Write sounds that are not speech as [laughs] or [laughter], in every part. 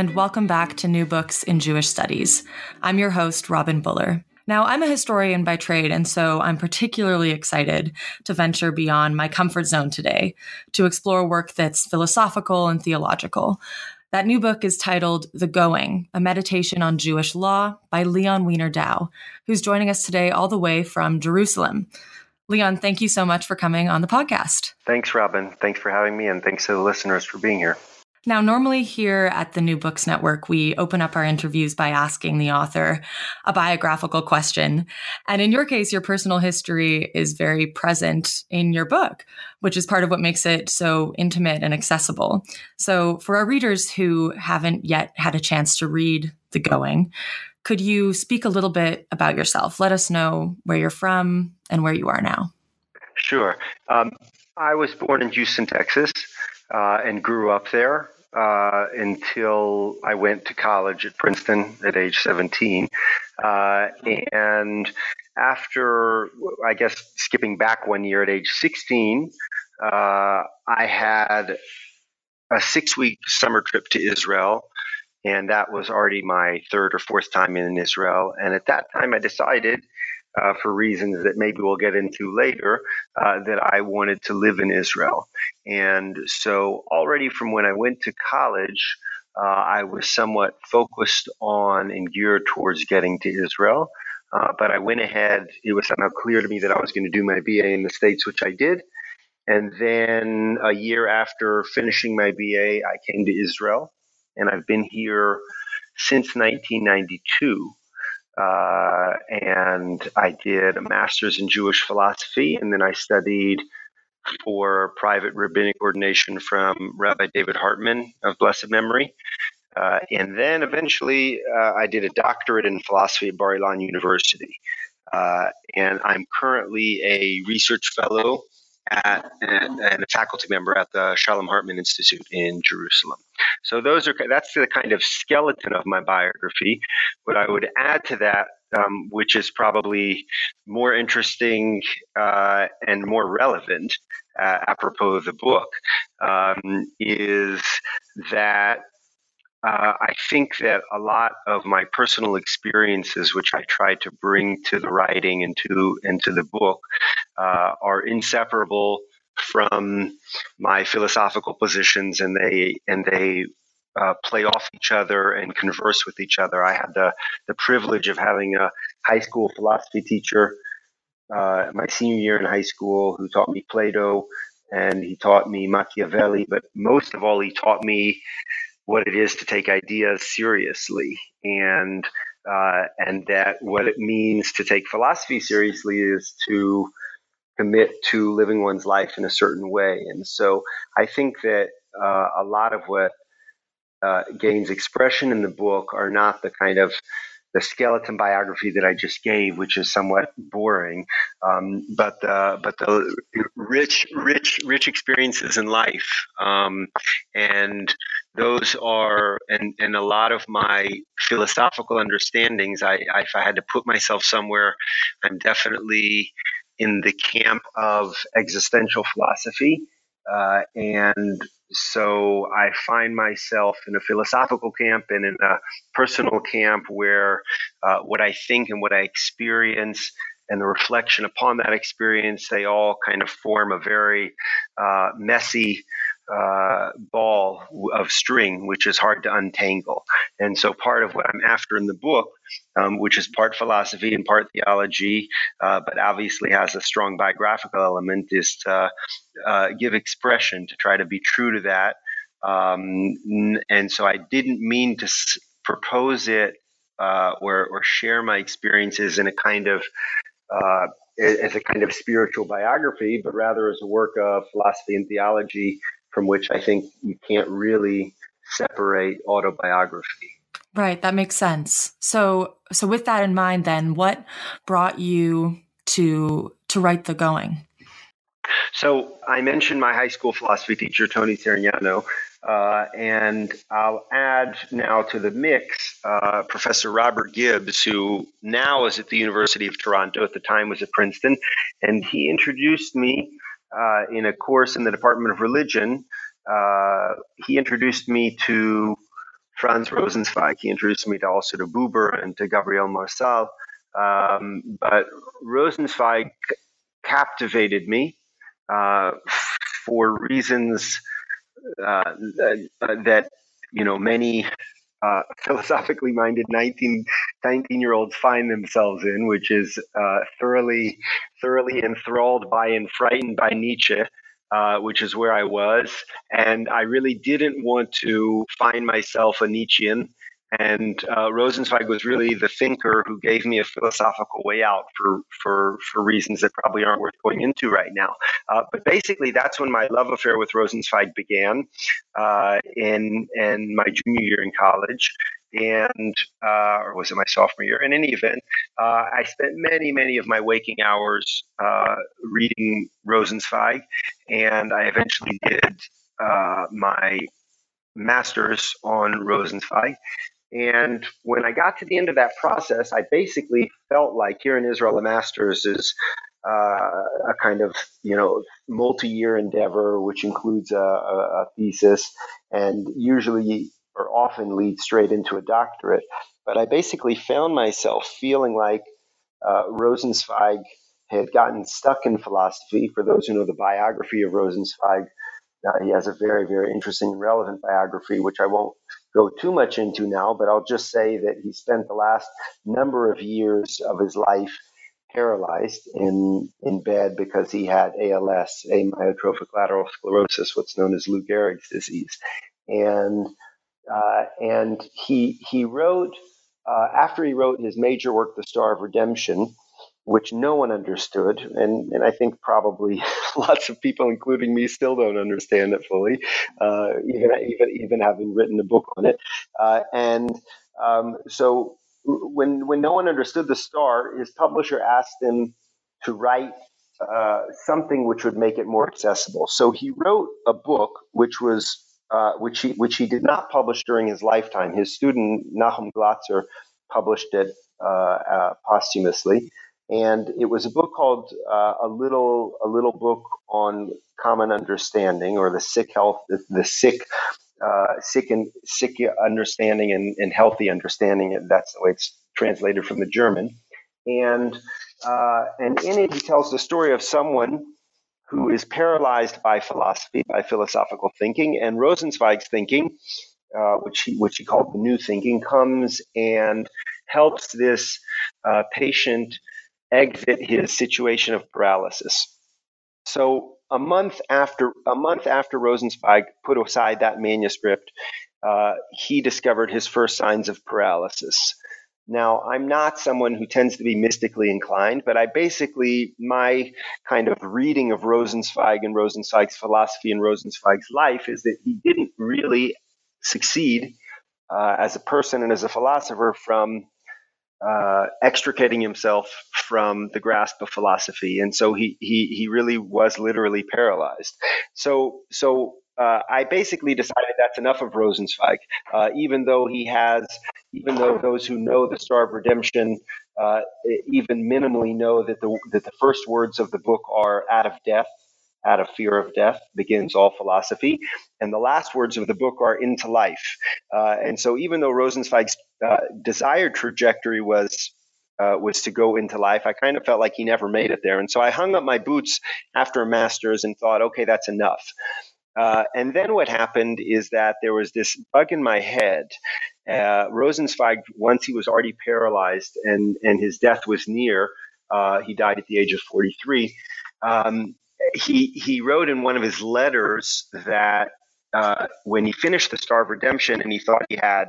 And welcome back to New Books in Jewish Studies. I'm your host, Robin Buller. Now, I'm a historian by trade, and so I'm particularly excited to venture beyond my comfort zone today to explore work that's philosophical and theological. That new book is titled The Going, a meditation on Jewish law by Leon Wiener Dow, who's joining us today all the way from Jerusalem. Leon, thank you so much for coming on the podcast. Thanks, Robin. Thanks for having me, and thanks to the listeners for being here. Now, normally here at the New Books Network, we open up our interviews by asking the author a biographical question. And in your case, your personal history is very present in your book, which is part of what makes it so intimate and accessible. So, for our readers who haven't yet had a chance to read The Going, could you speak a little bit about yourself? Let us know where you're from and where you are now. Sure. Um, I was born in Houston, Texas uh, and grew up there uh, until I went to college at Princeton at age 17. Uh, and after, I guess, skipping back one year at age 16, uh, I had a six week summer trip to Israel. And that was already my third or fourth time in Israel. And at that time, I decided uh, for reasons that maybe we'll get into later, uh, that I wanted to live in Israel. And so, already from when I went to college, uh, I was somewhat focused on and geared towards getting to Israel. Uh, but I went ahead, it was somehow clear to me that I was going to do my BA in the States, which I did. And then a year after finishing my BA, I came to Israel. And I've been here since 1992. Uh, and I did a master's in Jewish philosophy, and then I studied for private rabbinic ordination from Rabbi David Hartman of blessed memory. Uh, and then eventually uh, I did a doctorate in philosophy at Bar Ilan University. Uh, and I'm currently a research fellow at, and, a faculty member at the Shalom Hartman Institute in Jerusalem. So those are that's the kind of skeleton of my biography. What I would add to that, um, which is probably more interesting uh, and more relevant, uh, apropos of the book, um, is that uh, I think that a lot of my personal experiences, which I try to bring to the writing and to the book, uh, are inseparable from my philosophical positions, and they and they uh, play off each other and converse with each other. I had the the privilege of having a high school philosophy teacher, uh, my senior year in high school, who taught me Plato and he taught me Machiavelli, but most of all, he taught me what it is to take ideas seriously and uh, and that what it means to take philosophy seriously is to commit to living one's life in a certain way. And so I think that uh, a lot of what uh, gains expression in the book are not the kind of the skeleton biography that I just gave, which is somewhat boring, um, but the but the rich, rich, rich experiences in life, um, and those are and and a lot of my philosophical understandings. I, I, if I had to put myself somewhere, I'm definitely in the camp of existential philosophy, uh, and so I find myself in a philosophical camp and in a personal camp where uh, what I think and what I experience and the reflection upon that experience, they all kind of form a very uh, messy uh, ball of string, which is hard to untangle. And so, part of what I'm after in the book, um, which is part philosophy and part theology, uh, but obviously has a strong biographical element, is to uh, give expression to try to be true to that. Um, and so, I didn't mean to s- propose it uh, or, or share my experiences in a kind of uh, as a kind of spiritual biography, but rather as a work of philosophy and theology from which I think you can't really separate autobiography. Right, that makes sense. So so with that in mind then, what brought you to to write the going? So I mentioned my high school philosophy teacher, Tony Serignano, uh, and I'll add now to the mix uh, Professor Robert Gibbs, who now is at the University of Toronto, at the time was at Princeton, and he introduced me uh, in a course in the Department of Religion. Uh, he introduced me to Franz Rosenzweig. He introduced me to also to Buber and to Gabriel Marcel. Um, but Rosenzweig captivated me uh, for reasons uh, that you know many uh, [laughs] philosophically minded 19, 19 year olds find themselves in, which is uh, thoroughly thoroughly enthralled by and frightened by Nietzsche. Uh, which is where I was. And I really didn't want to find myself a Nietzschean. And uh, Rosenzweig was really the thinker who gave me a philosophical way out for, for, for reasons that probably aren't worth going into right now. Uh, but basically, that's when my love affair with Rosenzweig began uh, in, in my junior year in college. And, uh, or was it my sophomore year? In any event, uh, I spent many, many of my waking hours uh, reading Rosenzweig. And I eventually did my master's on Rosenzweig. And when I got to the end of that process, I basically felt like here in Israel, a master's is uh, a kind of you know multi-year endeavor, which includes a, a, thesis, and usually or often lead straight into a doctorate. But I basically found myself feeling like uh, Rosenzweig had gotten stuck in philosophy. For those who know the biography of Rosenzweig, uh, he has a very, very interesting and relevant biography, which I won't go too much into now, but I'll just say that he spent the last number of years of his life paralyzed in in bed because he had ALS, amyotrophic lateral sclerosis, what's known as Lou Gehrig's disease, and uh, and he he wrote uh, after he wrote his major work, The Star of Redemption which no one understood, and and I think probably [laughs] lots of people, including me, still don't understand it fully, uh, even even even having written a book on it. Uh, and um, so when when no one understood the star, his publisher asked him to write uh, something which would make it more accessible. So he wrote a book which was uh, which he which he did not publish during his lifetime. His student Nahum Glatzer published it uh, uh, posthumously. And it was a book called uh, a little a little book on common understanding or the sick health the, the sick uh, sick and sick understanding and, and healthy understanding. And that's the way it's translated from the German. And and in it he tells the story of someone who is paralyzed by philosophy by philosophical thinking and Rosenzweig's thinking uh, which he which he called the new thinking comes and helps this uh, patient exit his situation of paralysis. So a month after a month after Rosenzweig put aside that manuscript, uh, he discovered his first signs of paralysis. Now, I'm not someone who tends to be mystically inclined, but I basically, my kind of reading of Rosenzweig and Rosenzweig's philosophy and Rosenzweig's life is that he didn't really succeed uh, as a person and as a philosopher from uh, extricating himself from the grasp of philosophy, and so he he he really was literally paralyzed. So so uh, I basically decided that's enough of Rosenzweig, uh, even though he has, even though those who know the Star of Redemption uh, even minimally know that the that the first words of the book are "out of death." Out of fear of death begins all philosophy. And the last words of the book are into life. Uh, and so, even though Rosenzweig's uh, desired trajectory was uh, was to go into life. I kind of felt like he never made it there, and so I hung up my boots after a master's and thought, okay, that's enough. Uh, and then what happened is that there was this bug in my head. Uh, Rosenzweig, once he was already paralyzed and and his death was near, uh, he died at the age of 43. Um, he he wrote in one of his letters that uh, when he finished the Star of Redemption and he thought he had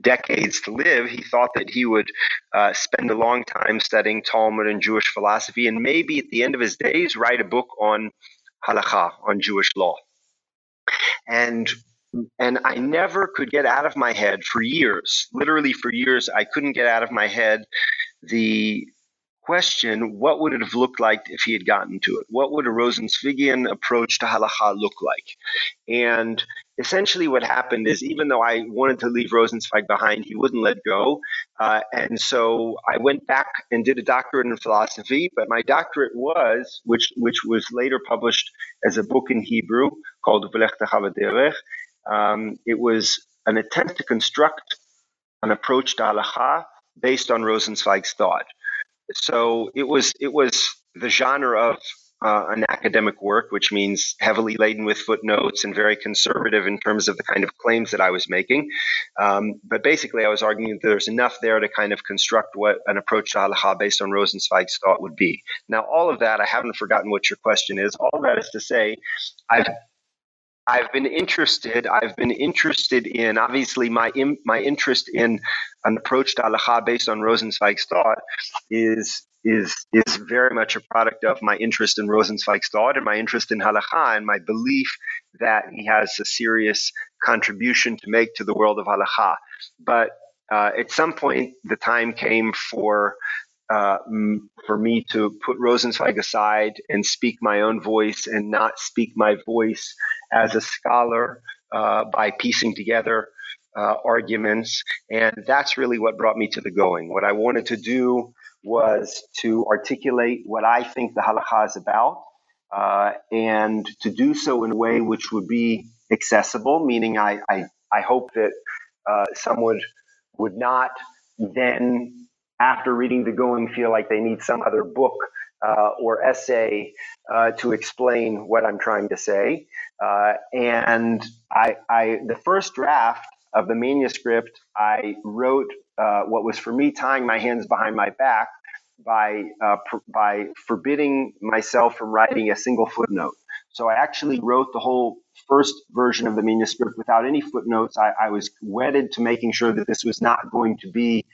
decades to live, he thought that he would uh, spend a long time studying Talmud and Jewish philosophy, and maybe at the end of his days write a book on halakha, on Jewish law. and and I never could get out of my head for years, literally for years, I couldn't get out of my head the question what would it have looked like if he had gotten to it? What would a Rosenzweigian approach to halacha look like? And essentially, what happened is even though I wanted to leave Rosenzweig behind, he wouldn't let go. Uh, and so I went back and did a doctorate in philosophy, but my doctorate was, which, which was later published as a book in Hebrew called um, it was an attempt to construct an approach to halacha based on Rosenzweig's thought. So it was it was the genre of uh, an academic work, which means heavily laden with footnotes and very conservative in terms of the kind of claims that I was making. Um, but basically, I was arguing that there's enough there to kind of construct what an approach to halacha based on Rosenzweig's thought would be. Now, all of that, I haven't forgotten what your question is. All that is to say, I've I've been interested. I've been interested in obviously my my interest in an approach to halacha based on Rosenzweig's thought is is is very much a product of my interest in Rosenzweig's thought and my interest in halacha and my belief that he has a serious contribution to make to the world of halacha. But uh, at some point, the time came for uh, for me to put Rosenzweig aside and speak my own voice and not speak my voice as a scholar uh, by piecing together uh, arguments. And that's really what brought me to the going. What I wanted to do was to articulate what I think the halakha is about uh, and to do so in a way which would be accessible, meaning I, I, I hope that uh, someone would not then after reading the going feel like they need some other book uh, or essay uh, to explain what I'm trying to say. Uh, and I, I, the first draft of the manuscript, I wrote uh, what was for me tying my hands behind my back by uh, pr- by forbidding myself from writing a single footnote. So I actually wrote the whole first version of the manuscript without any footnotes. I, I was wedded to making sure that this was not going to be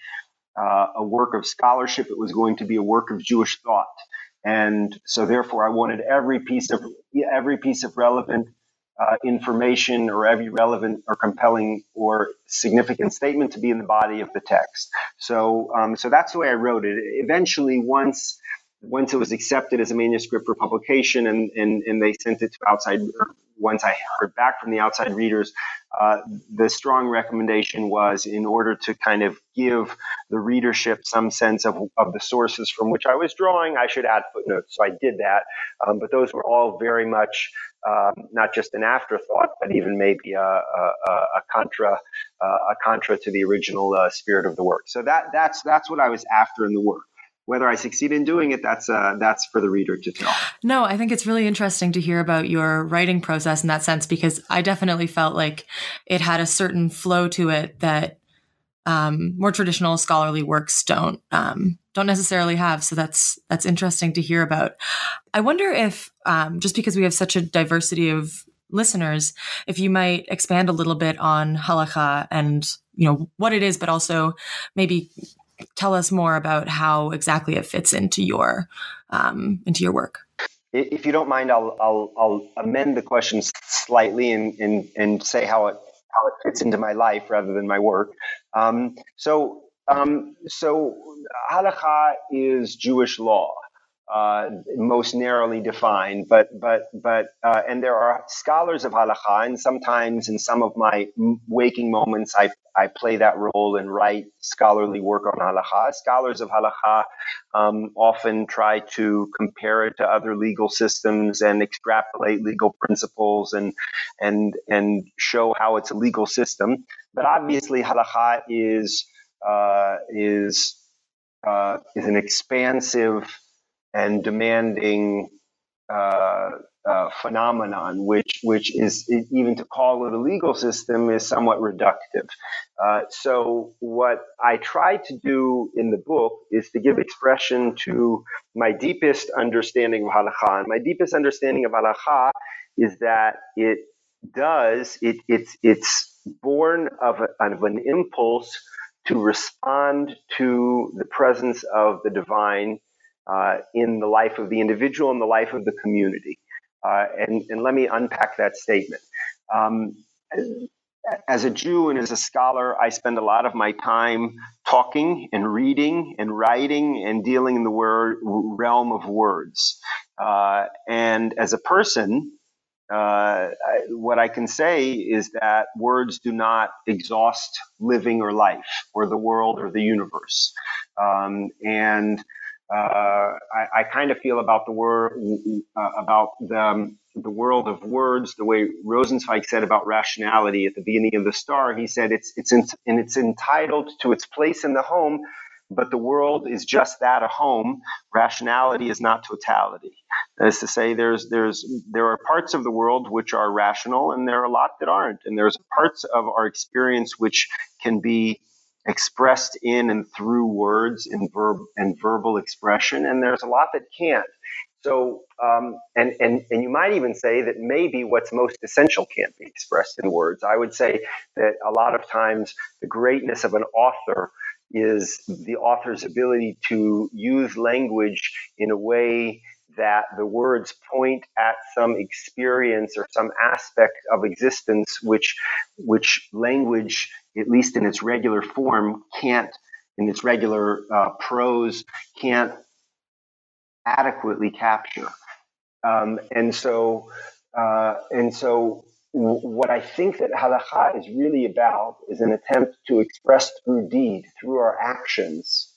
uh, a work of scholarship. It was going to be a work of Jewish thought. And so therefore I wanted every piece of, every piece of relevant uh, information or every relevant or compelling or significant statement to be in the body of the text. So, um, so that's the way I wrote it. Eventually, once once it was accepted as a manuscript for publication and, and, and they sent it to outside once I heard back from the outside readers, uh, the strong recommendation was in order to kind of give the readership some sense of, of the sources from which I was drawing, I should add footnotes. So I did that. Um, but those were all very much um, not just an afterthought, but even maybe a, a, a contra uh, a contra to the original uh, spirit of the work. So that that's that's what I was after in the work whether I succeed in doing it, that's uh, that's for the reader to tell. No, I think it's really interesting to hear about your writing process in that sense because I definitely felt like it had a certain flow to it that um, more traditional scholarly works don't um, don't necessarily have. So that's that's interesting to hear about. I wonder if um, just because we have such a diversity of listeners, if you might expand a little bit on halakha and you know what it is, but also maybe tell us more about how exactly it fits into your um, into your work. If you don't mind, I'll I'll, I'll amend the question slightly and, and and say how it how it fits into my life rather than my work. Um, so um, so halakha is Jewish law uh, most narrowly defined, but but but uh, and there are scholars of halacha, and sometimes in some of my waking moments, I I play that role and write scholarly work on halacha. Scholars of halacha um, often try to compare it to other legal systems and extrapolate legal principles and and and show how it's a legal system. But obviously, halacha is uh, is uh, is an expansive and demanding uh, uh, phenomenon, which which is even to call it a legal system is somewhat reductive. Uh, so what I try to do in the book is to give expression to my deepest understanding of halakha. And my deepest understanding of halakha is that it does it it's it's born of, a, of an impulse to respond to the presence of the divine uh, in the life of the individual and the life of the community. Uh, and, and let me unpack that statement. Um, as a Jew and as a scholar, I spend a lot of my time talking and reading and writing and dealing in the word realm of words. Uh, and as a person, uh, I, what I can say is that words do not exhaust living or life or the world or the universe. Um, and I, I kind of feel about the word uh, about the, um, the world of words the way Rosenzweig said about rationality at the beginning of the star. He said it's it's in, and it's entitled to its place in the home, but the world is just that a home. Rationality is not totality. That is to say, there's there's there are parts of the world which are rational, and there are a lot that aren't, and there's parts of our experience which can be expressed in and through words and verb and verbal expression, and there's a lot that can't. So, um, and and and you might even say that maybe what's most essential can't be expressed in words. I would say that a lot of times the greatness of an author is the author's ability to use language in a way that the words point at some experience or some aspect of existence which which language at least in its regular form can't in its regular uh, prose can't adequately capture. Um, and so uh, and so what I think that halacha is really about is an attempt to express through deed, through our actions,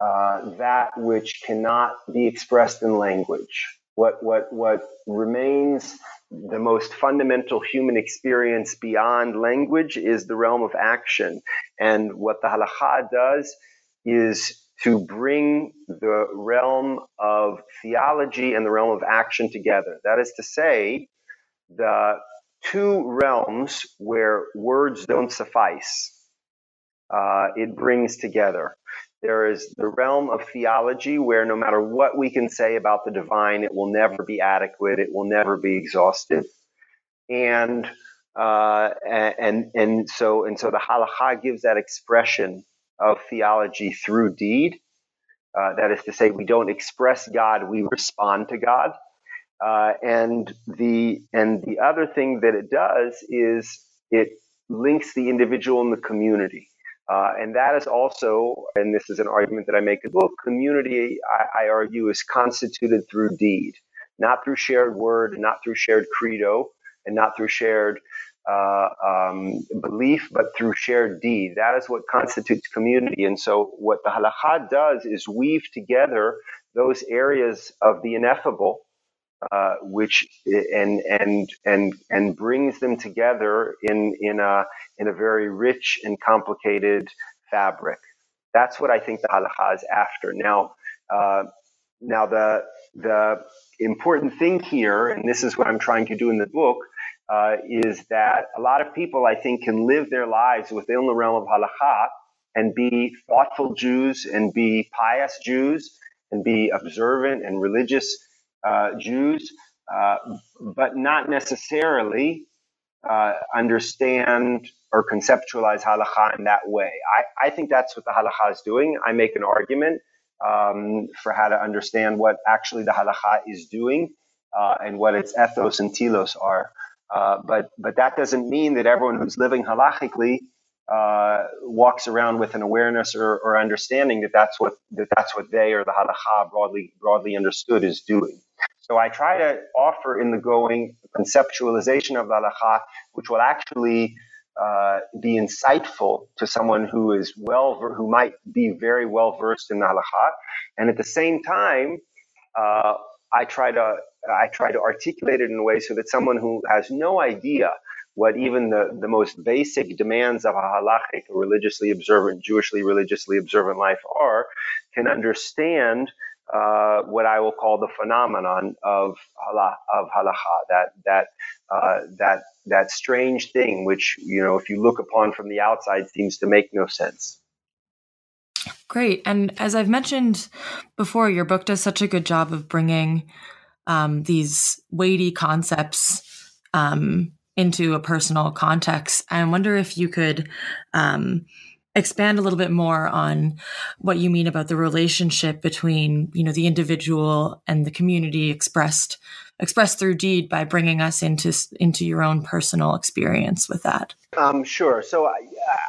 uh, that which cannot be expressed in language. What, what, what remains the most fundamental human experience beyond language is the realm of action. And what the halacha does is to bring the realm of theology and the realm of action together. That is to say, the two realms where words don't suffice, uh, it brings together. There is the realm of theology where no matter what we can say about the divine, it will never be adequate, it will never be exhaustive. And uh, and and so and so the halacha gives that expression of theology through deed. Uh, that is to say, we don't express God, we respond to God. Uh, and the and the other thing that it does is it links the individual and the community. Uh, and that is also, and this is an argument that I make in the book, community, I, I, argue, is constituted through deed, not through shared word, not through shared credo, and not through shared uh, um, belief, but through shared deed. That is what constitutes community. And so, what the halakha does is weave together those areas of the ineffable uh, which and and and and brings them together in in a in a very rich and complicated fabric. That's what I think the halacha is after. Now, uh, now the the important thing here, and this is what I'm trying to do in the book, uh, is that a lot of people I think can live their lives within the realm of halacha and be thoughtful Jews and be pious Jews and be observant and religious Jews, uh, but not necessarily uh, understand or conceptualize halacha in that way. I, I think that's what the halacha is doing. I make an argument um, for how to understand what actually the halacha is doing uh, and what its ethos and telos are. Uh, but but that doesn't mean that everyone who's living halachically uh, walks around with an awareness or, or, understanding that that's what that that's what they or the halacha broadly broadly understood is doing. So I try to offer in the going conceptualization of the halacha, which will actually uh, be insightful to someone who is well who might be very well versed in the halacha, and at the same time. Uh, I try to I try to articulate it in a way so that someone who has no idea what even the, the most basic demands of a halachic, religiously observant, Jewishly religiously observant life are, can understand uh, what I will call the phenomenon of of halacha, that that uh, that that strange thing, which you know, if you look upon from the outside, seems to make no sense. Great, and as I've mentioned before, your book does such a good job of bringing um, these weighty concepts um, into a personal context. I wonder if you could um, expand a little bit more on what you mean about the relationship between, you know, the individual and the community expressed express through deed by bringing us into into your own personal experience with that. Um, sure. So, I,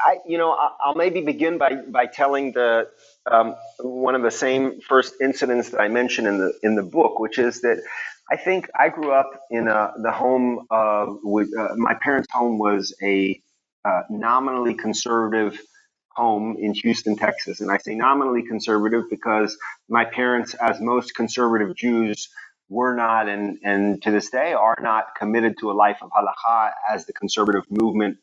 I, you know, I'll maybe begin by by telling the um, one of the same first incidents that I mentioned in the in the book, which is that I think I grew up in a, the home of uh, my parents' home was a uh, nominally conservative home in Houston, Texas, and I say nominally conservative because my parents, as most conservative Jews, were not and and to this day are not committed to a life of halacha as the conservative movement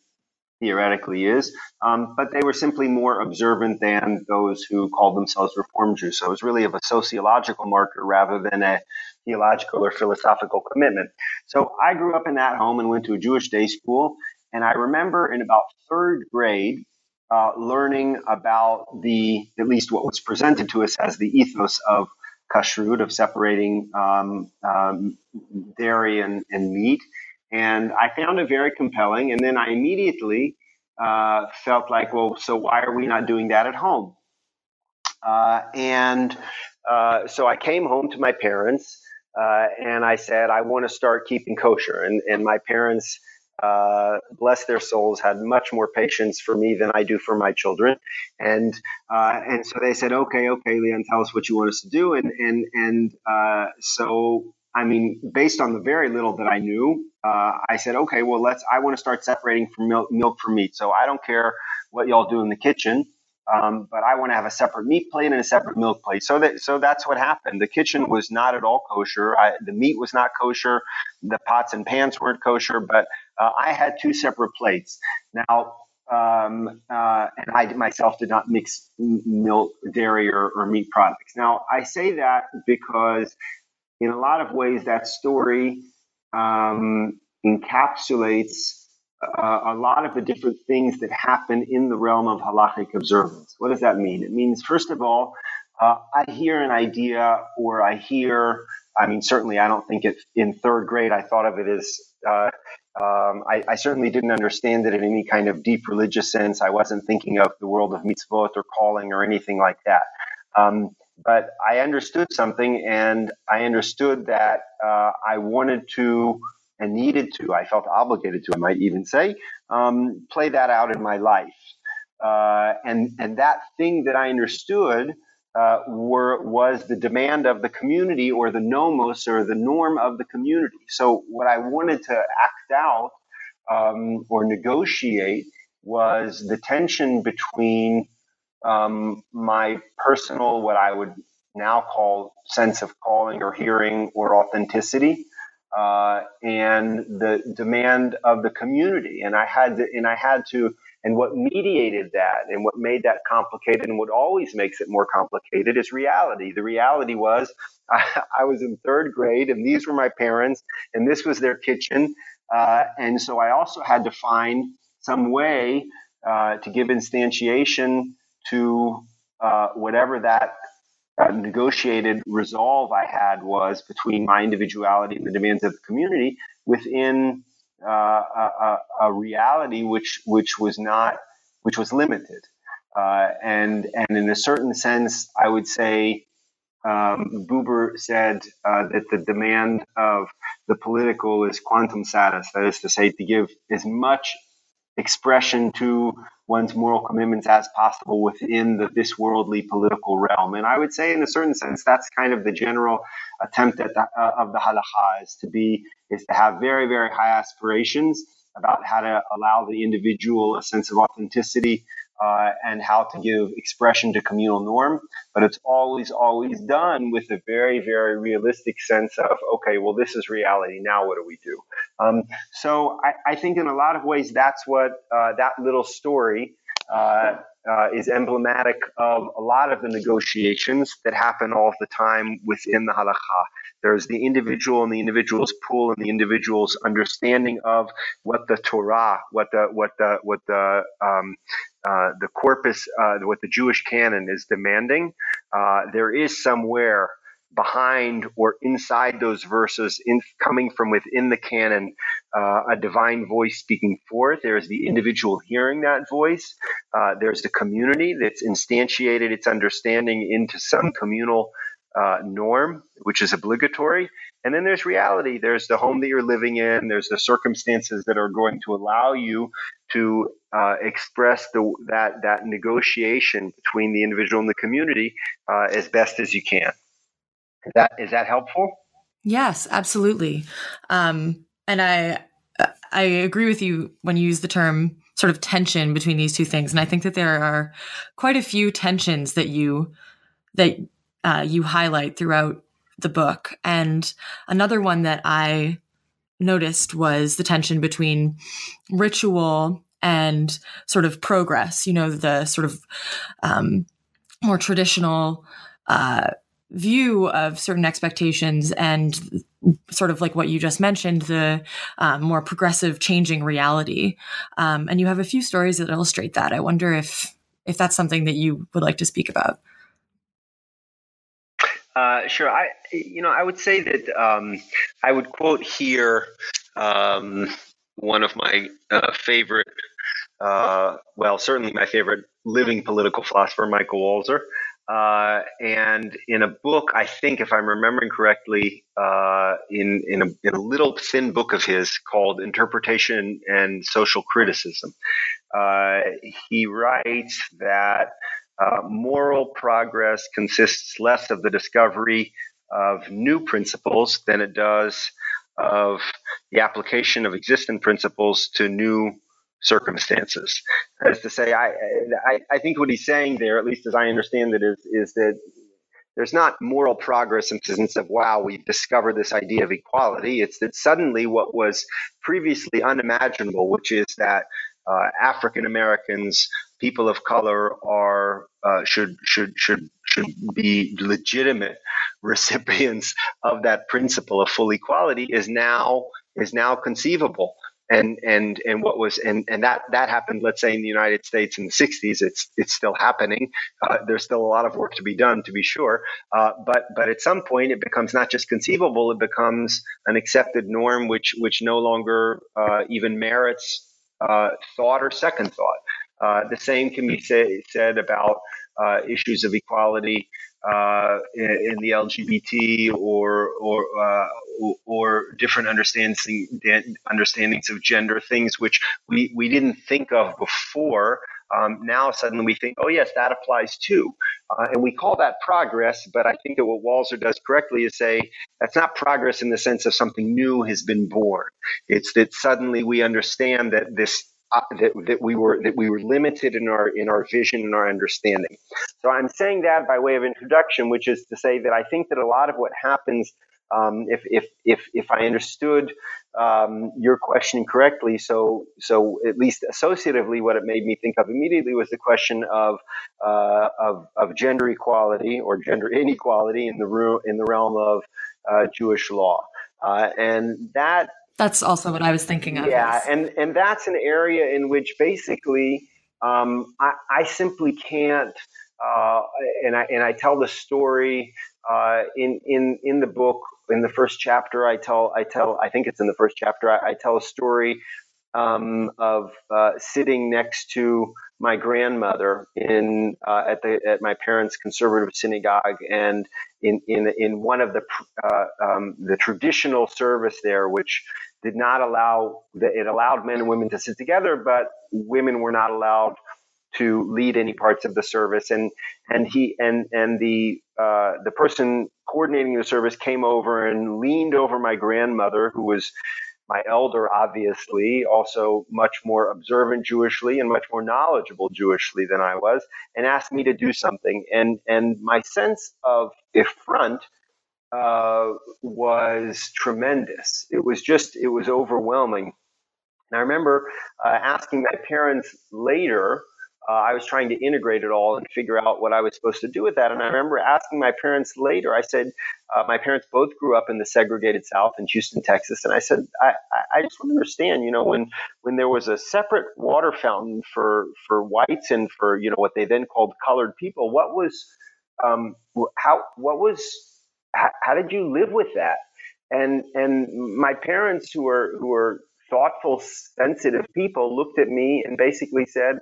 theoretically is, um, but they were simply more observant than those who called themselves Reform Jews. So it was really of a sociological marker rather than a theological or philosophical commitment. So I grew up in that home and went to a Jewish day school. And I remember in about third grade, uh, learning about the, at least what was presented to us as the ethos of kashrut, of separating um, um, dairy and, and meat. And I found it very compelling. And then I immediately uh, felt like, well, so why are we not doing that at home? Uh, and uh, so I came home to my parents uh, and I said, I want to start keeping kosher. And, and my parents, uh, bless their souls, had much more patience for me than I do for my children. And uh, and so they said, okay, okay, Leon, tell us what you want us to do. And and and so I mean, based on the very little that I knew, uh, I said, okay, well, let's. I want to start separating from milk, milk from meat. So I don't care what y'all do in the kitchen, um, but I want to have a separate meat plate and a separate milk plate. So that so that's what happened. The kitchen was not at all kosher. I, the meat was not kosher. The pots and pans weren't kosher. But uh, I had two separate plates. Now. Um, uh, and I myself did not mix milk, dairy, or, or meat products. Now, I say that because in a lot of ways, that story um, encapsulates uh, a lot of the different things that happen in the realm of halachic observance. What does that mean? It means, first of all, uh, I hear an idea or I hear, I mean, certainly I don't think it in third grade, I thought of it as, uh, um, I, I, certainly didn't understand it in any kind of deep religious sense. I wasn't thinking of the world of mitzvot or calling or anything like that. Um, but I understood something, and I understood that uh, I wanted to and needed to, I felt obligated to, I might even say, um, play that out in my life. Uh, and, and that thing that I understood uh, were, was the demand of the community or the nomos or the norm of the community. So, what I wanted to act out um, or negotiate was the tension between um, my personal, what I would now call sense of calling or hearing or authenticity, uh, and the demand of the community. And I had to, and I had to, and what mediated that and what made that complicated and what always makes it more complicated is reality. The reality was I, [laughs] I was in third grade and these were my parents and this was their kitchen. Uh, and so I also had to find some way uh, to give instantiation to uh, whatever that uh, negotiated resolve I had was between my individuality and the demands of the community within uh, a, a, reality which which was not which was limited, uh, and and in a certain sense, I would say. Um, Buber said uh, that the demand of the political is quantum satis, that is to say, to give as much expression to one's moral commitments as possible within the, this worldly political realm. And I would say, in a certain sense, that's kind of the general attempt at the, uh, of the halacha is to be is to have very very high aspirations about how to allow the individual a sense of authenticity uh, and how to give expression to communal norm. But it's always, always done with a very, very realistic sense of, okay, well, this is reality. Now, what do we do? Um, so I, I, think in a lot of ways, that's what uh, that little story uh, uh, is emblematic of a lot of the negotiations that happen all the time within the halakha. There's the individual and the individual's pool and the individual's understanding of what the Torah, what the what the what the um, uh, the corpus, uh, what the Jewish canon is demanding. Uh, there is somewhere behind or inside those verses, in, coming from within the canon, uh, a divine voice speaking forth. There's the individual hearing that voice. Uh, there's the community that's instantiated its understanding into some communal norm, which is obligatory. And then there's reality. There's the home that you're living in. There's the circumstances that are going to allow you to uh, express the, that that negotiation between the individual and the community uh, as best as you can. Is that is that helpful? Yes, absolutely. Um, and I I agree with you when you use the term sort of tension between these two things, and I think that there are quite a few tensions that you that uh, you highlight throughout the book. And another one that I noticed was the tension between ritual and sort of progress. You know, the sort of um, more traditional. Uh, view of certain expectations and sort of like what you just mentioned, the um, more progressive changing reality. Um, and you have a few stories that illustrate that. I wonder if if that's something that you would like to speak about. Uh, sure. I, you know, I would say that um, I would quote here um, one of my uh, favorite, uh, well, certainly my favorite living political philosopher, Michael Walzer. Uh, and in a book, I think, if I'm remembering correctly, uh, in in a, in a, little thin book of his called "Interpretation and Social Criticism," he writes that uh, moral progress consists less of the discovery of new principles than it does of the application of existing principles to new circumstances. That is to say, I, I, I think what he's saying there, at least as I understand it, is, is that there's not moral progress in the sense of, wow, we've discovered this idea of equality. It's that suddenly what was previously unimaginable, which is that uh, African Americans, people of color, are uh, should should should should be legitimate [laughs] recipients of that principle of full equality, is now is now conceivable. And and and what was and and that that happened let's say in the united states in the 60s it's it's still happening. Uh, there's still a lot of work to be done to be sure. Uh, but but at some point it becomes not just conceivable it becomes an accepted norm which which no longer uh, even merits uh, thought or second thought uh, the same can be say, said about uh, issues of equality uh, in, in, the LGBT or or uh, or different understandings understandings of gender, things which we, we didn't think of before. Um, now suddenly we think, oh yes, that applies too, uh, and we call that progress. But I think that what Walzer does correctly is say that's not progress in the sense of something new has been born. It's that suddenly we understand that this uh, that, that we were that we were limited in our in our vision and our understanding. So I'm saying that by way of introduction, which is to say that I think that a lot of what happens, um, if if if if I understood um, your question correctly, so so at least associatively, what it made me think of immediately was the question of uh, of, of gender equality or gender [laughs] inequality in the ro- in the realm of uh, Jewish law, uh, and that that's also what I was thinking of. Yeah, and and that's an area in which basically um, I, I, simply can't. Uh, and I and I tell the story uh, in in in the book in the first chapter. I tell I tell I think it's in the first chapter. I, I tell a story um, of uh, sitting next to my grandmother in uh, at the at my parents' conservative synagogue, and in in in one of the uh, um, the traditional service there, which did not allow that it allowed men and women to sit together, but women were not allowed to lead any parts of the service. And and he and and the uh, the person coordinating the service came over and leaned over my grandmother, who was my elder, obviously, also much more observant Jewishly and much more knowledgeable Jewishly than I was, and asked me to do something. And and my sense of affront uh, was tremendous. It was just, it was overwhelming. And I remember uh, asking my parents later, uh, I was trying to integrate it all and figure out what I was supposed to do with that. And I remember asking my parents later, I said, uh, my parents both grew up in the segregated South in Houston, Texas. And I said, I, I just want to understand, you know, when, when there was a separate water fountain for, for whites and for, you know, what they then called colored people, what was, um, how, what was, how, how did you live with that? And and my parents, who were who were thoughtful, sensitive people, looked at me and basically said,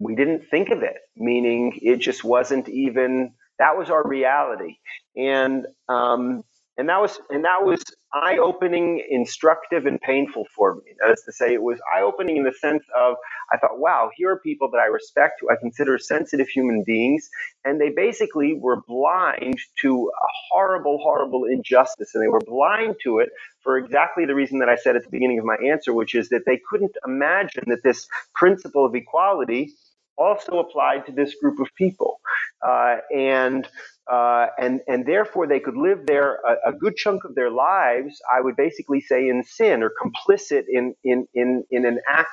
"We didn't think of it." Meaning, it just wasn't even that was our reality. And um, and that was and that was eye opening, instructive, and painful for me. That is to say, it was eye opening in the sense of I thought, wow, here are people that I respect, who I consider sensitive human beings, and they basically were blind to a horrible, horrible injustice, and they were blind to it for exactly the reason that I said at the beginning of my answer, which is that they couldn't imagine that this principle of equality also applied to this group of people. Uh, and uh, and and therefore they could live there a, a, good chunk of their lives. I would basically say in sin or complicit in in in in an act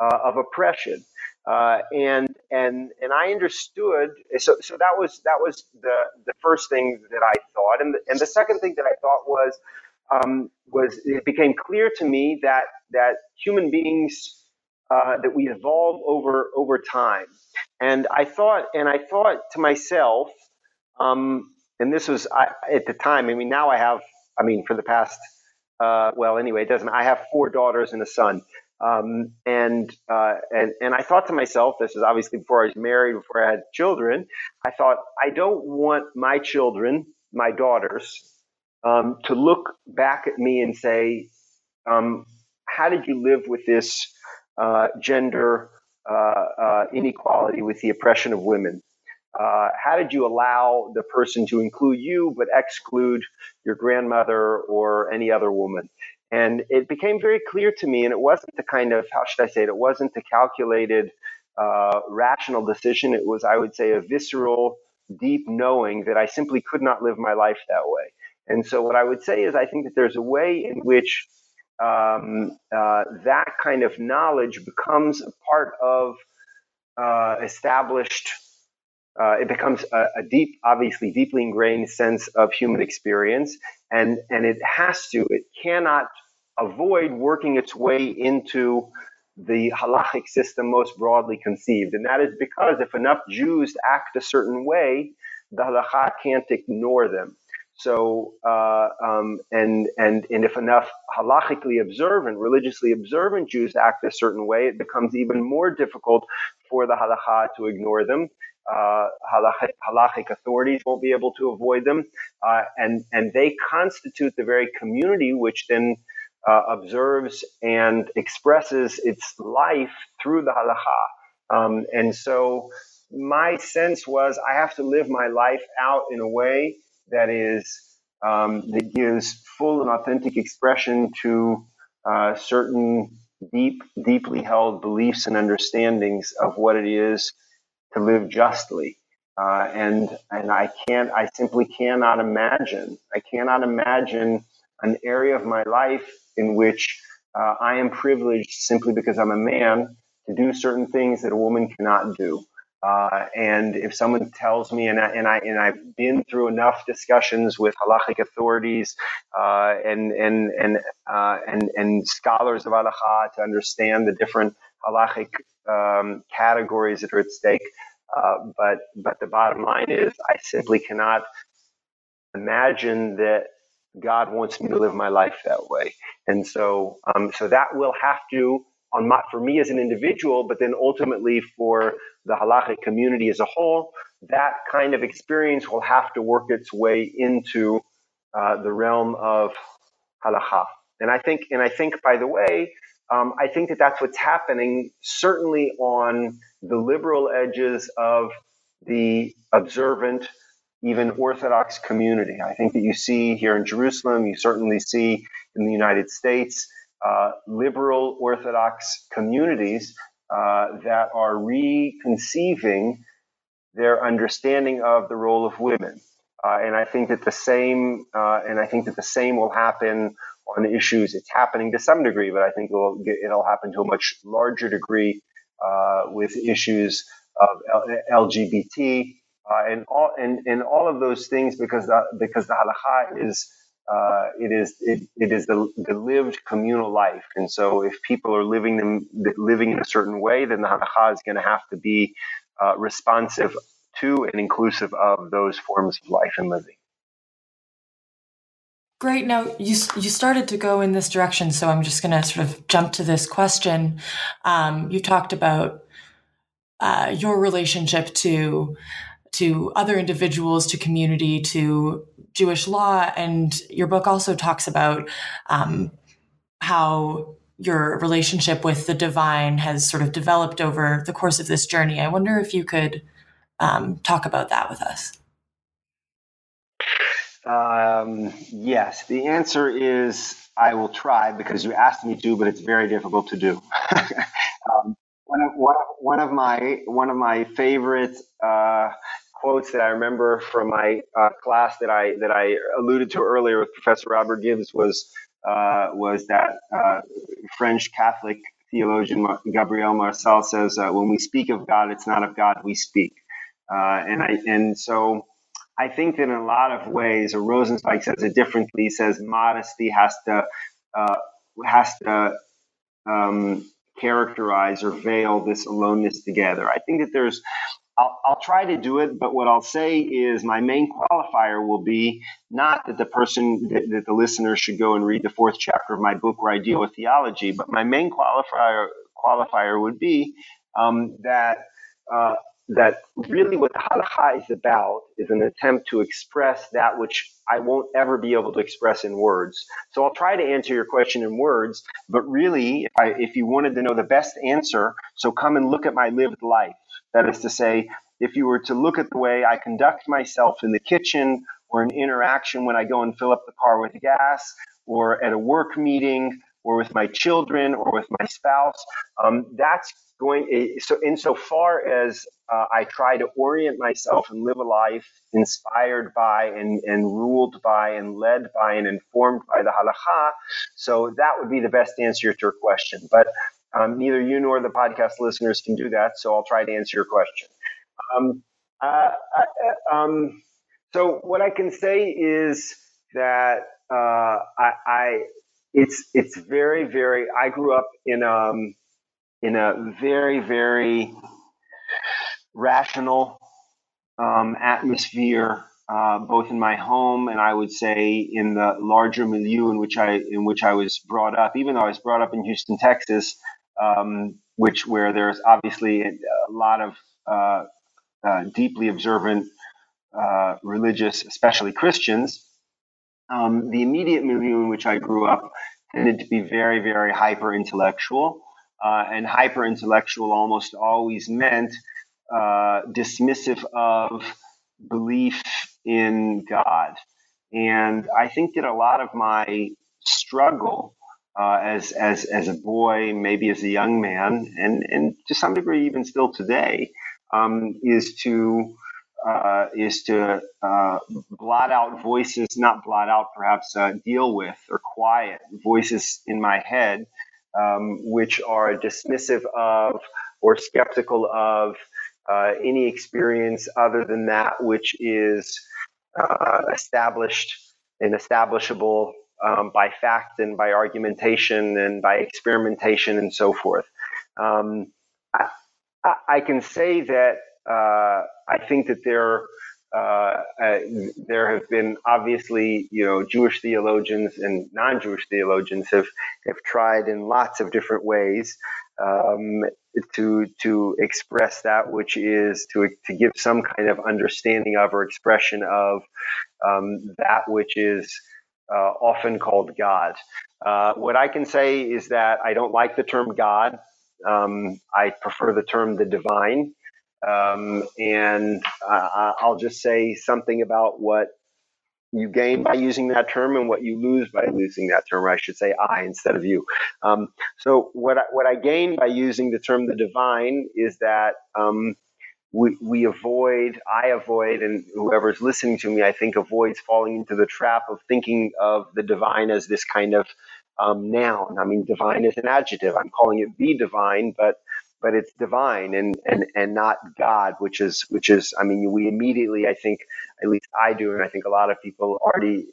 uh, of oppression. Uh, and and and I understood. So so that was that was the the first thing that I thought, and the, and the second thing that I thought was um, was it became clear to me that that human beings uh, that we evolve over over time. And I thought, and I thought to myself, um, and this was I, at the time. I mean, now I have. I mean, for the past, uh, well, anyway, it doesn't. I have four daughters and a son. Um, and uh, and and I thought to myself, this is obviously before I was married, before I had children. I thought I don't want my children, my daughters, um, to look back at me and say, um, "How did you live with this gender uh, uh, inequality, with the oppression of women?" Uh, how did you allow the person to include you but exclude your grandmother or any other woman? And it became very clear to me, and it wasn't the kind of, how should I say it, it wasn't the calculated, uh, rational decision. It was, I would say, a visceral, deep knowing that I simply could not live my life that way. And so, what I would say is, I think that there's a way in which um, uh, that kind of knowledge becomes a part of uh, established uh, it becomes a, a, deep, obviously deeply ingrained sense of human experience, and and it has to, it cannot avoid working its way into the halachic system most broadly conceived, and that is because if enough Jews act a certain way, the halacha can't ignore them. So, uh, um, and and and if enough halachically observant, religiously observant Jews act a certain way, it becomes even more difficult for the halacha to ignore them uh, halachic, authorities won't be able to avoid them, uh, and and they constitute the very community which then uh, observes and expresses its life through the halacha. Um, and so, my sense was I have to live my life out in a way that is um, that gives full and authentic expression to uh, certain deep, deeply held beliefs and understandings of what it is to live justly. Uh, and and I can't, I simply cannot imagine. I cannot imagine an area of my life in which uh, I am privileged simply because I'm a man to do certain things that a woman cannot do. Uh, and if someone tells me, and I, and I and I've been through enough discussions with halachic authorities uh, and and and uh, and and scholars of halacha to understand the different halachic um, categories that are at stake. Uh, but but the bottom line is, I simply cannot imagine that God wants me to live my life that way. And so um, so that will have to on my, for me as an individual, but then ultimately for the halachic community as a whole, that kind of experience will have to work its way into uh, the realm of halacha. And I think, and I think, by the way, um, I think that that's what's happening, certainly on the liberal edges of the observant, even Orthodox community. I think that you see here in Jerusalem, you certainly see in the United States, uh, liberal Orthodox communities uh, that are reconceiving their understanding of the role of women. Uh, and I think that the same, uh, and I think that the same will happen on issues. It's happening to some degree, but I think it'll it'll happen to a much larger degree uh, with issues of LGBT uh, and all and, and all of those things because the, because the halacha is uh, it is it, it is the, the lived communal life, and so if people are living them living in a certain way, then the halacha is going to have to be uh, responsive to and inclusive of those forms of life and living. Great. Now you you started to go in this direction, so I'm just going to sort of jump to this question. Um, you talked about uh, your relationship to to other individuals, to community, to Jewish law. And your book also talks about um, how your relationship with the divine has sort of developed over the course of this journey. I wonder if you could um, talk about that with us. Um, yes, the answer is I will try because you asked me to, but it's very difficult to do. [laughs] um, one, of, one, of, my one of my favorite uh, quotes that I remember from my uh, class that I that I alluded to earlier with Professor Robert Gibbs was uh, was that uh, French Catholic theologian Gabriel Marcel says, uh, "When we speak of God, it's not of God we speak," uh, and I and so I think that in a lot of ways, or Rosenzweig says it differently. He says modesty has to uh, has to um, characterize or veil this aloneness together. I think that there's I'll, I'll, try to do it, but what I'll say is my main qualifier will be not that the person, that, that, the listener should go and read the fourth chapter of my book where I deal with theology, but my main qualifier qualifier would be um, that uh, that really what the halacha is about is an attempt to express that which I won't ever be able to express in words. So I'll try to answer your question in words, but really, if, I, if you wanted to know the best answer, so come and look at my lived life. That is to say, if you were to look at the way I conduct myself in the kitchen or an interaction when I go and fill up the car with gas or at a work meeting or with my children or with my spouse, um, that's going eh, so insofar as uh, I try to orient myself and live a life inspired by and, and ruled by and led by and informed by the halacha. So that would be the best answer to your question. But um, neither you nor the podcast listeners can do that. So I'll try to answer your question. Um, uh, um, so what I can say is that uh, I, I, it's it's very very. I grew up in um in a very very rational um, atmosphere, uh, both in my home and I would say in the larger milieu in which I in which I was brought up. Even though I was brought up in Houston, Texas, um, which where there's obviously a, lot of uh, uh, deeply observant uh, religious, especially Christians. Um, the immediate milieu in which I grew up tended to be very, very hyper intellectual. Uh, and hyper intellectual almost always meant uh, dismissive of belief in God. And I think that a lot of my struggle uh, as, as, as a boy, maybe as a young man, and, and to some degree even still today, um, is to uh, is to uh, blot out voices, not blot out, perhaps uh, deal with or quiet voices in my head, um, which are dismissive of or skeptical of uh, any experience other than that which is uh, established and establishable um, by fact and by argumentation and by experimentation and so forth. Um, I, I, can say that uh, I think that there uh, uh, there have been obviously you know Jewish theologians and non-Jewish theologians have have tried in lots of different ways um, to to express that which is to to give some kind of understanding of or expression of um, that which is uh, often called God. Uh, what I can say is that I don't like the term God. Um, I prefer the term the divine. Um, and uh, I'll just say something about what you gain by using that term and what you lose by losing that term. I should say I instead of you. Um, so what I, what I gain by using the term the divine is that um, we, we avoid, I avoid, and whoever's listening to me, I think avoids falling into the trap of thinking of the divine as this kind of um, noun. I mean, divine is an adjective. I'm calling it the divine, but but it's divine and and and not God, which is which is. I mean, we immediately, I think, at least I do, and I think a lot of people already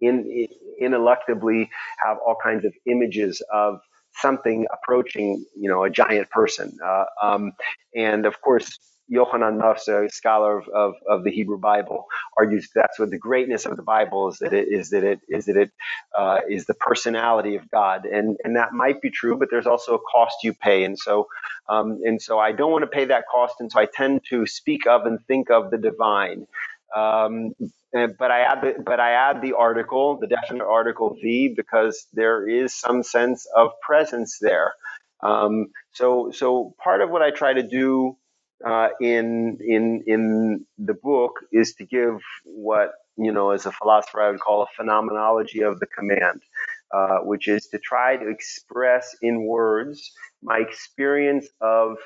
in, ineluctably have all kinds of images of something approaching, you know, a giant person. Uh, um, and of course, Yochanan Muffs, a scholar of, of, of, the Hebrew Bible, argues that's what the greatness of the Bible is that it is that it is that it uh, is the personality of God, and and that might be true, but there's also a cost you pay, and so um, and so I don't want to pay that cost, and so I tend to speak of and think of the divine. Um, but I add the but I add the article, the definite article the, because there is some sense of presence there. Um, so so part of what I try to do uh, in in in the book is to give what you know as a philosopher I would call a phenomenology of the command, uh, which is to try to express in words my experience of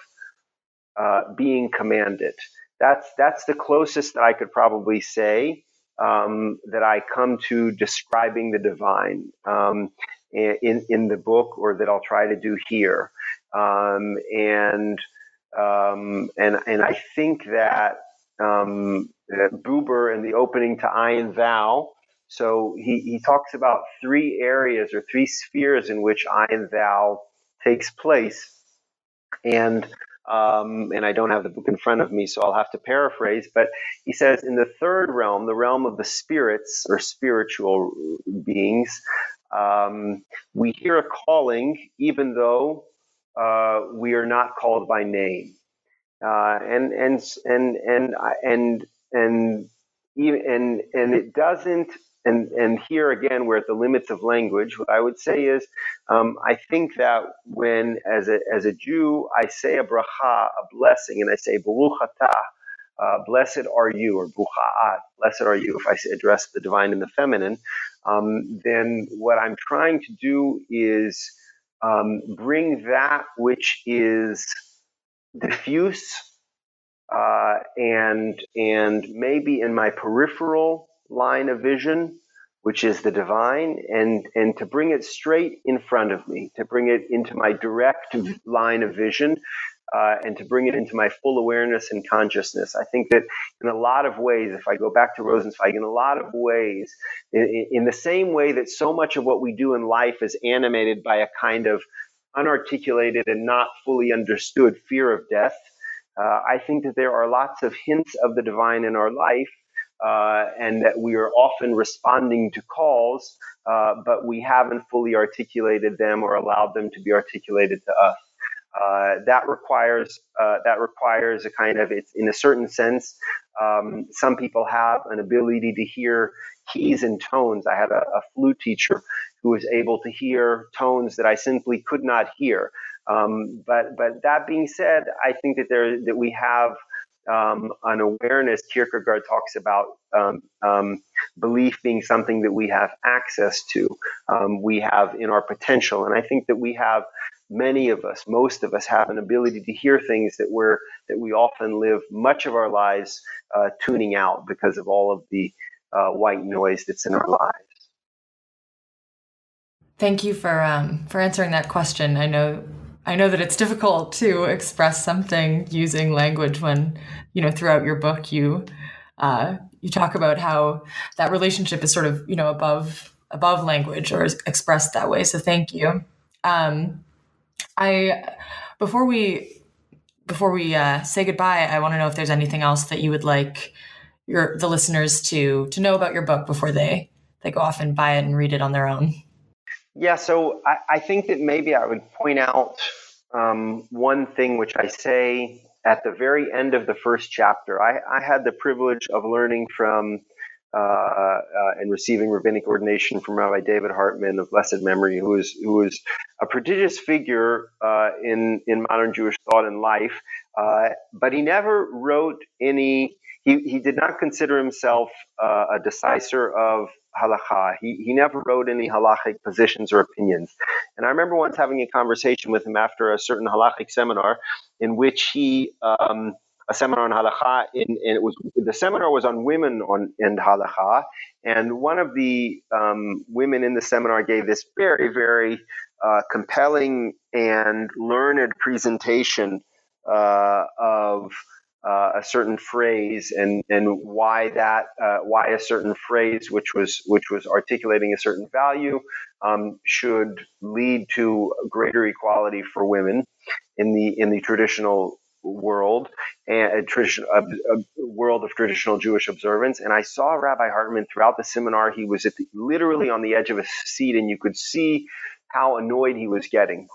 uh, being commanded. That's that's the closest that I could probably say um, that I come to describing the divine um, in in the book, or that I'll try to do here. Um, and um, and and I think that, um, Buber in the opening to I and Thou, so he, he talks about three areas or three spheres in which I and Thou takes place, and um, and I don't have the book in front of me, so I'll have to paraphrase. But he says in the third realm, the realm of the spirits or spiritual beings, um, we hear a calling, even though uh, we are not called by name, uh, and and and and uh, and and and and it doesn't. And and here again, we're at the limits of language. What I would say is, um, I think that when as a as a Jew, I say a bracha, a blessing, and I say baruch atah, uh, blessed are you, or bucha'at, blessed are you, if I address the divine and the feminine, um, then what I'm trying to do is um, bring that which is diffuse uh, and and maybe in my peripheral line of vision, which is the divine, and and to bring it straight in front of me, to bring it into my direct line of vision, uh, and to bring it into my full awareness and consciousness. I think that in a lot of ways, if I go back to Rosenzweig, in a lot of ways, in, in the same way that so much of what we do in life is animated by a kind of unarticulated and not fully understood fear of death, uh, I think that there are lots of hints of the divine in our life. Uh, and that we are often responding to calls, uh, but we haven't fully articulated them or allowed them to be articulated to us. Uh, that requires uh, that requires a kind of it's in a certain sense. Um, some people have an ability to hear keys and tones. I had a, a, flute teacher who was able to hear tones that I simply could not hear. Um, but but that being said, I think that there that we have um, an awareness. Kierkegaard talks about um, um, belief being something that we have access to, um, we have in our potential, and I think that we have many of us, most of us, have an ability to hear things that we're that we often live much of our lives uh, tuning out because of all of the uh, white noise that's in our lives. Thank you for um, for answering that question. I know I know that it's difficult to express something using language when you know throughout your book you uh, you talk about how that relationship is sort of you know above above language or is expressed that way. So thank you. Um, I before we before we uh, say goodbye, I want to know if there's anything else that you would like your the listeners to to know about your book before they they go off and buy it and read it on their own. Yeah, so I, I think that maybe I would point out um, one thing which I say at the very end of the first chapter. I, I had the privilege of learning from uh, uh, and receiving rabbinic ordination from Rabbi David Hartman of blessed memory, who is who is a prodigious figure uh, in in modern Jewish thought and life. Uh, but he never wrote any. He, he did not consider himself a decisor of halacha. He, he never wrote any halachic positions or opinions. And I remember once having a conversation with him after a certain halachic seminar in which he um, a seminar on halacha, and it was the seminar was on women on and halacha, and one of the um, women in the seminar gave this very very uh, compelling and learned presentation uh, of uh, a certain phrase and and why that uh, why a certain phrase which was which was articulating a certain value um, should lead to greater equality for women in the in the traditional world and a tradition world of traditional Jewish observance. And I saw Rabbi Hartman throughout the seminar. He was the, literally on the edge of a seat, and you could see how annoyed he was getting.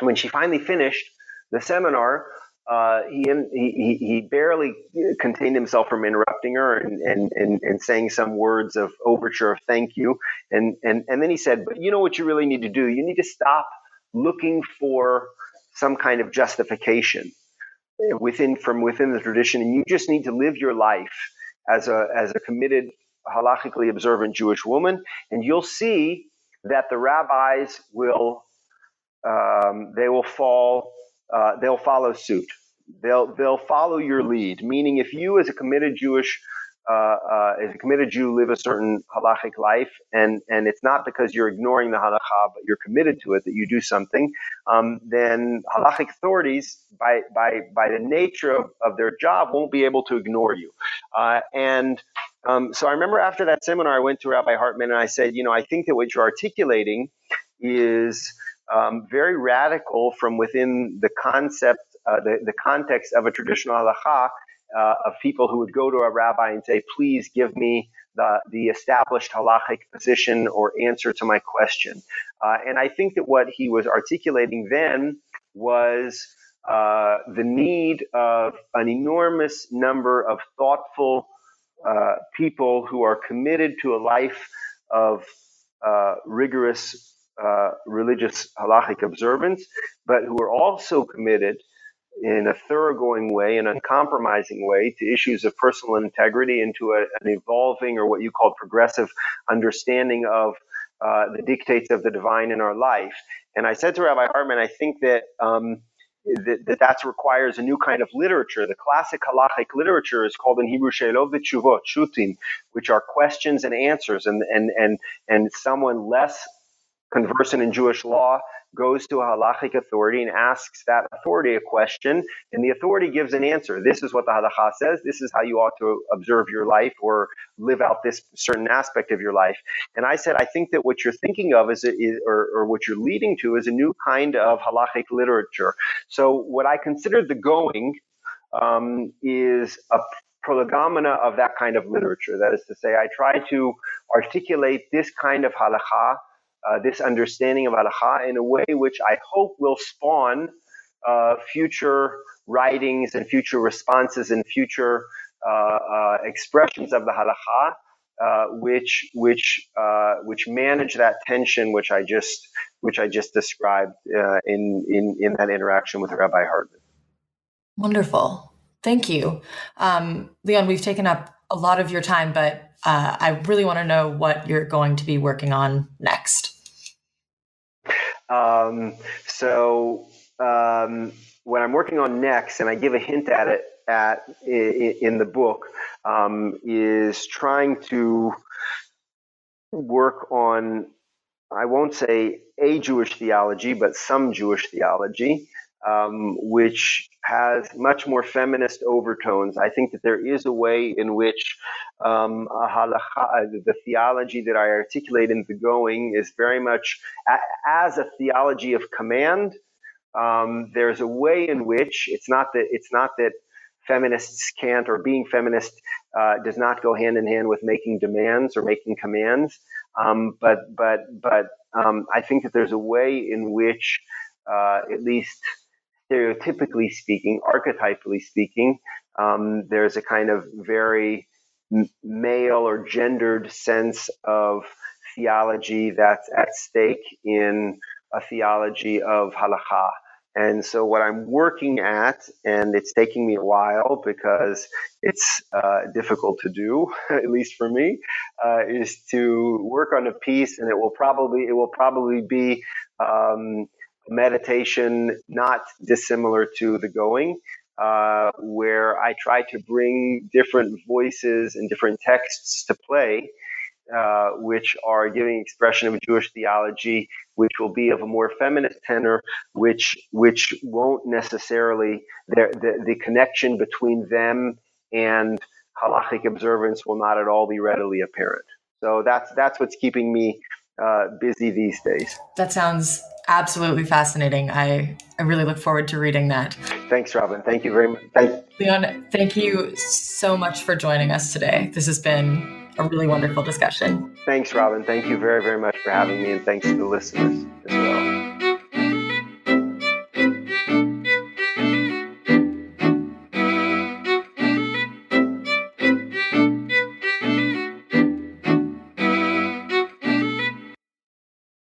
When she finally finished the seminar, uh, he, he, he barely contained himself from interrupting her and, and, and, and, saying some words of overture of thank you. And, and, and then he said, But you know what you really need to do? You need to stop looking for some kind of justification within from within the tradition, and you just need to live your life as a as a committed halachically observant Jewish woman, and you'll see that the rabbis will um, they will fall uh, they'll follow suit. They'll they'll follow your lead. Meaning, if you as a committed Jewish uh, uh, as a committed Jew live a certain halachic life, and and it's not because you're ignoring the halacha, but you're committed to it that you do something, um, then halachic authorities, by by by the nature of, of their job, won't be able to ignore you. Uh, and um, so I remember after that seminar, I went to Rabbi Hartman and I said, you know, I think that what you're articulating is um, very radical from within the concept, uh, the, the context of a traditional halacha, uh, of people who would go to a rabbi and say, please give me the, the established halachic position or answer to my question. Uh, and I think that what he was articulating then was uh, the need of an enormous number of thoughtful uh, people who are committed to a life of uh, rigorous uh, religious halachic observance, but who are also committed in a thoroughgoing way, an uncompromising way, to issues of personal integrity and to a, an evolving or what you call progressive understanding of uh, the dictates of the divine in our life. And I said to Rabbi Hartman, I think that, um, that, that requires a new kind of literature. The classic halachic literature is called in Hebrew Sheilot v'tshuvot, shutim, which are questions and answers. And, and, and, and someone less conversant in Jewish law goes to a halachic authority and asks that authority a question, and the authority gives an answer. This is what the halacha says. This is how you ought to observe your life or live out this certain aspect of your life. And I said, I think that what you're thinking of is, is or, or what you're leading to is a new kind of halachic literature. So what I consider the going um, is a prolegomena of that kind of literature. That is to say, I try to articulate this kind of halacha uh, this understanding of halacha in a way which I hope will spawn uh, future writings and future responses and future uh, uh expressions of the halacha, uh, which which which manage that tension which I just which I just described in, in in that interaction with Rabbi Hartman. Wonderful, thank you, um, Leon. We've taken up a lot of your time, but uh, I really want to know what you're going to be working on next. Um, so um, what I'm working on next, and I give a hint at it at in, the book, um, is trying to work on. I won't say a Jewish theology, but some Jewish theology um, which has much more feminist overtones. I think that there is a way in which um, halacha, the theology that I articulate in the going is very much a, as a theology of command. Um, there's a way in which it's not that it's not that feminists can't or being feminist uh, does not go hand in hand with making demands or making commands. Um, but but but um, I think that there's a way in which, uh, at least stereotypically speaking, archetypally speaking, um, there's a kind of very male or gendered sense of theology that's at stake in a theology of halacha. And so, what I'm working at, and it's taking me a while because it's uh, difficult to do, [laughs] at least for me, uh, is to work on a piece, and it will probably it will probably be um, meditation not dissimilar to the going, uh, where I try to bring different voices and different texts to play uh, which are giving expression of Jewish theology, which will be of a more feminist tenor, which which won't necessarily the, the, the connection between them and halachic observance will not at all be readily apparent. So that's that's what's keeping me uh, busy these days. That sounds absolutely fascinating. I, I really look forward to reading that. Thanks, Robin. Thank you very much. Thank- Leon, thank you so much for joining us today. This has been a really wonderful discussion. Thanks, Robin. Thank you very, very much for having me, and thanks to the listeners as well.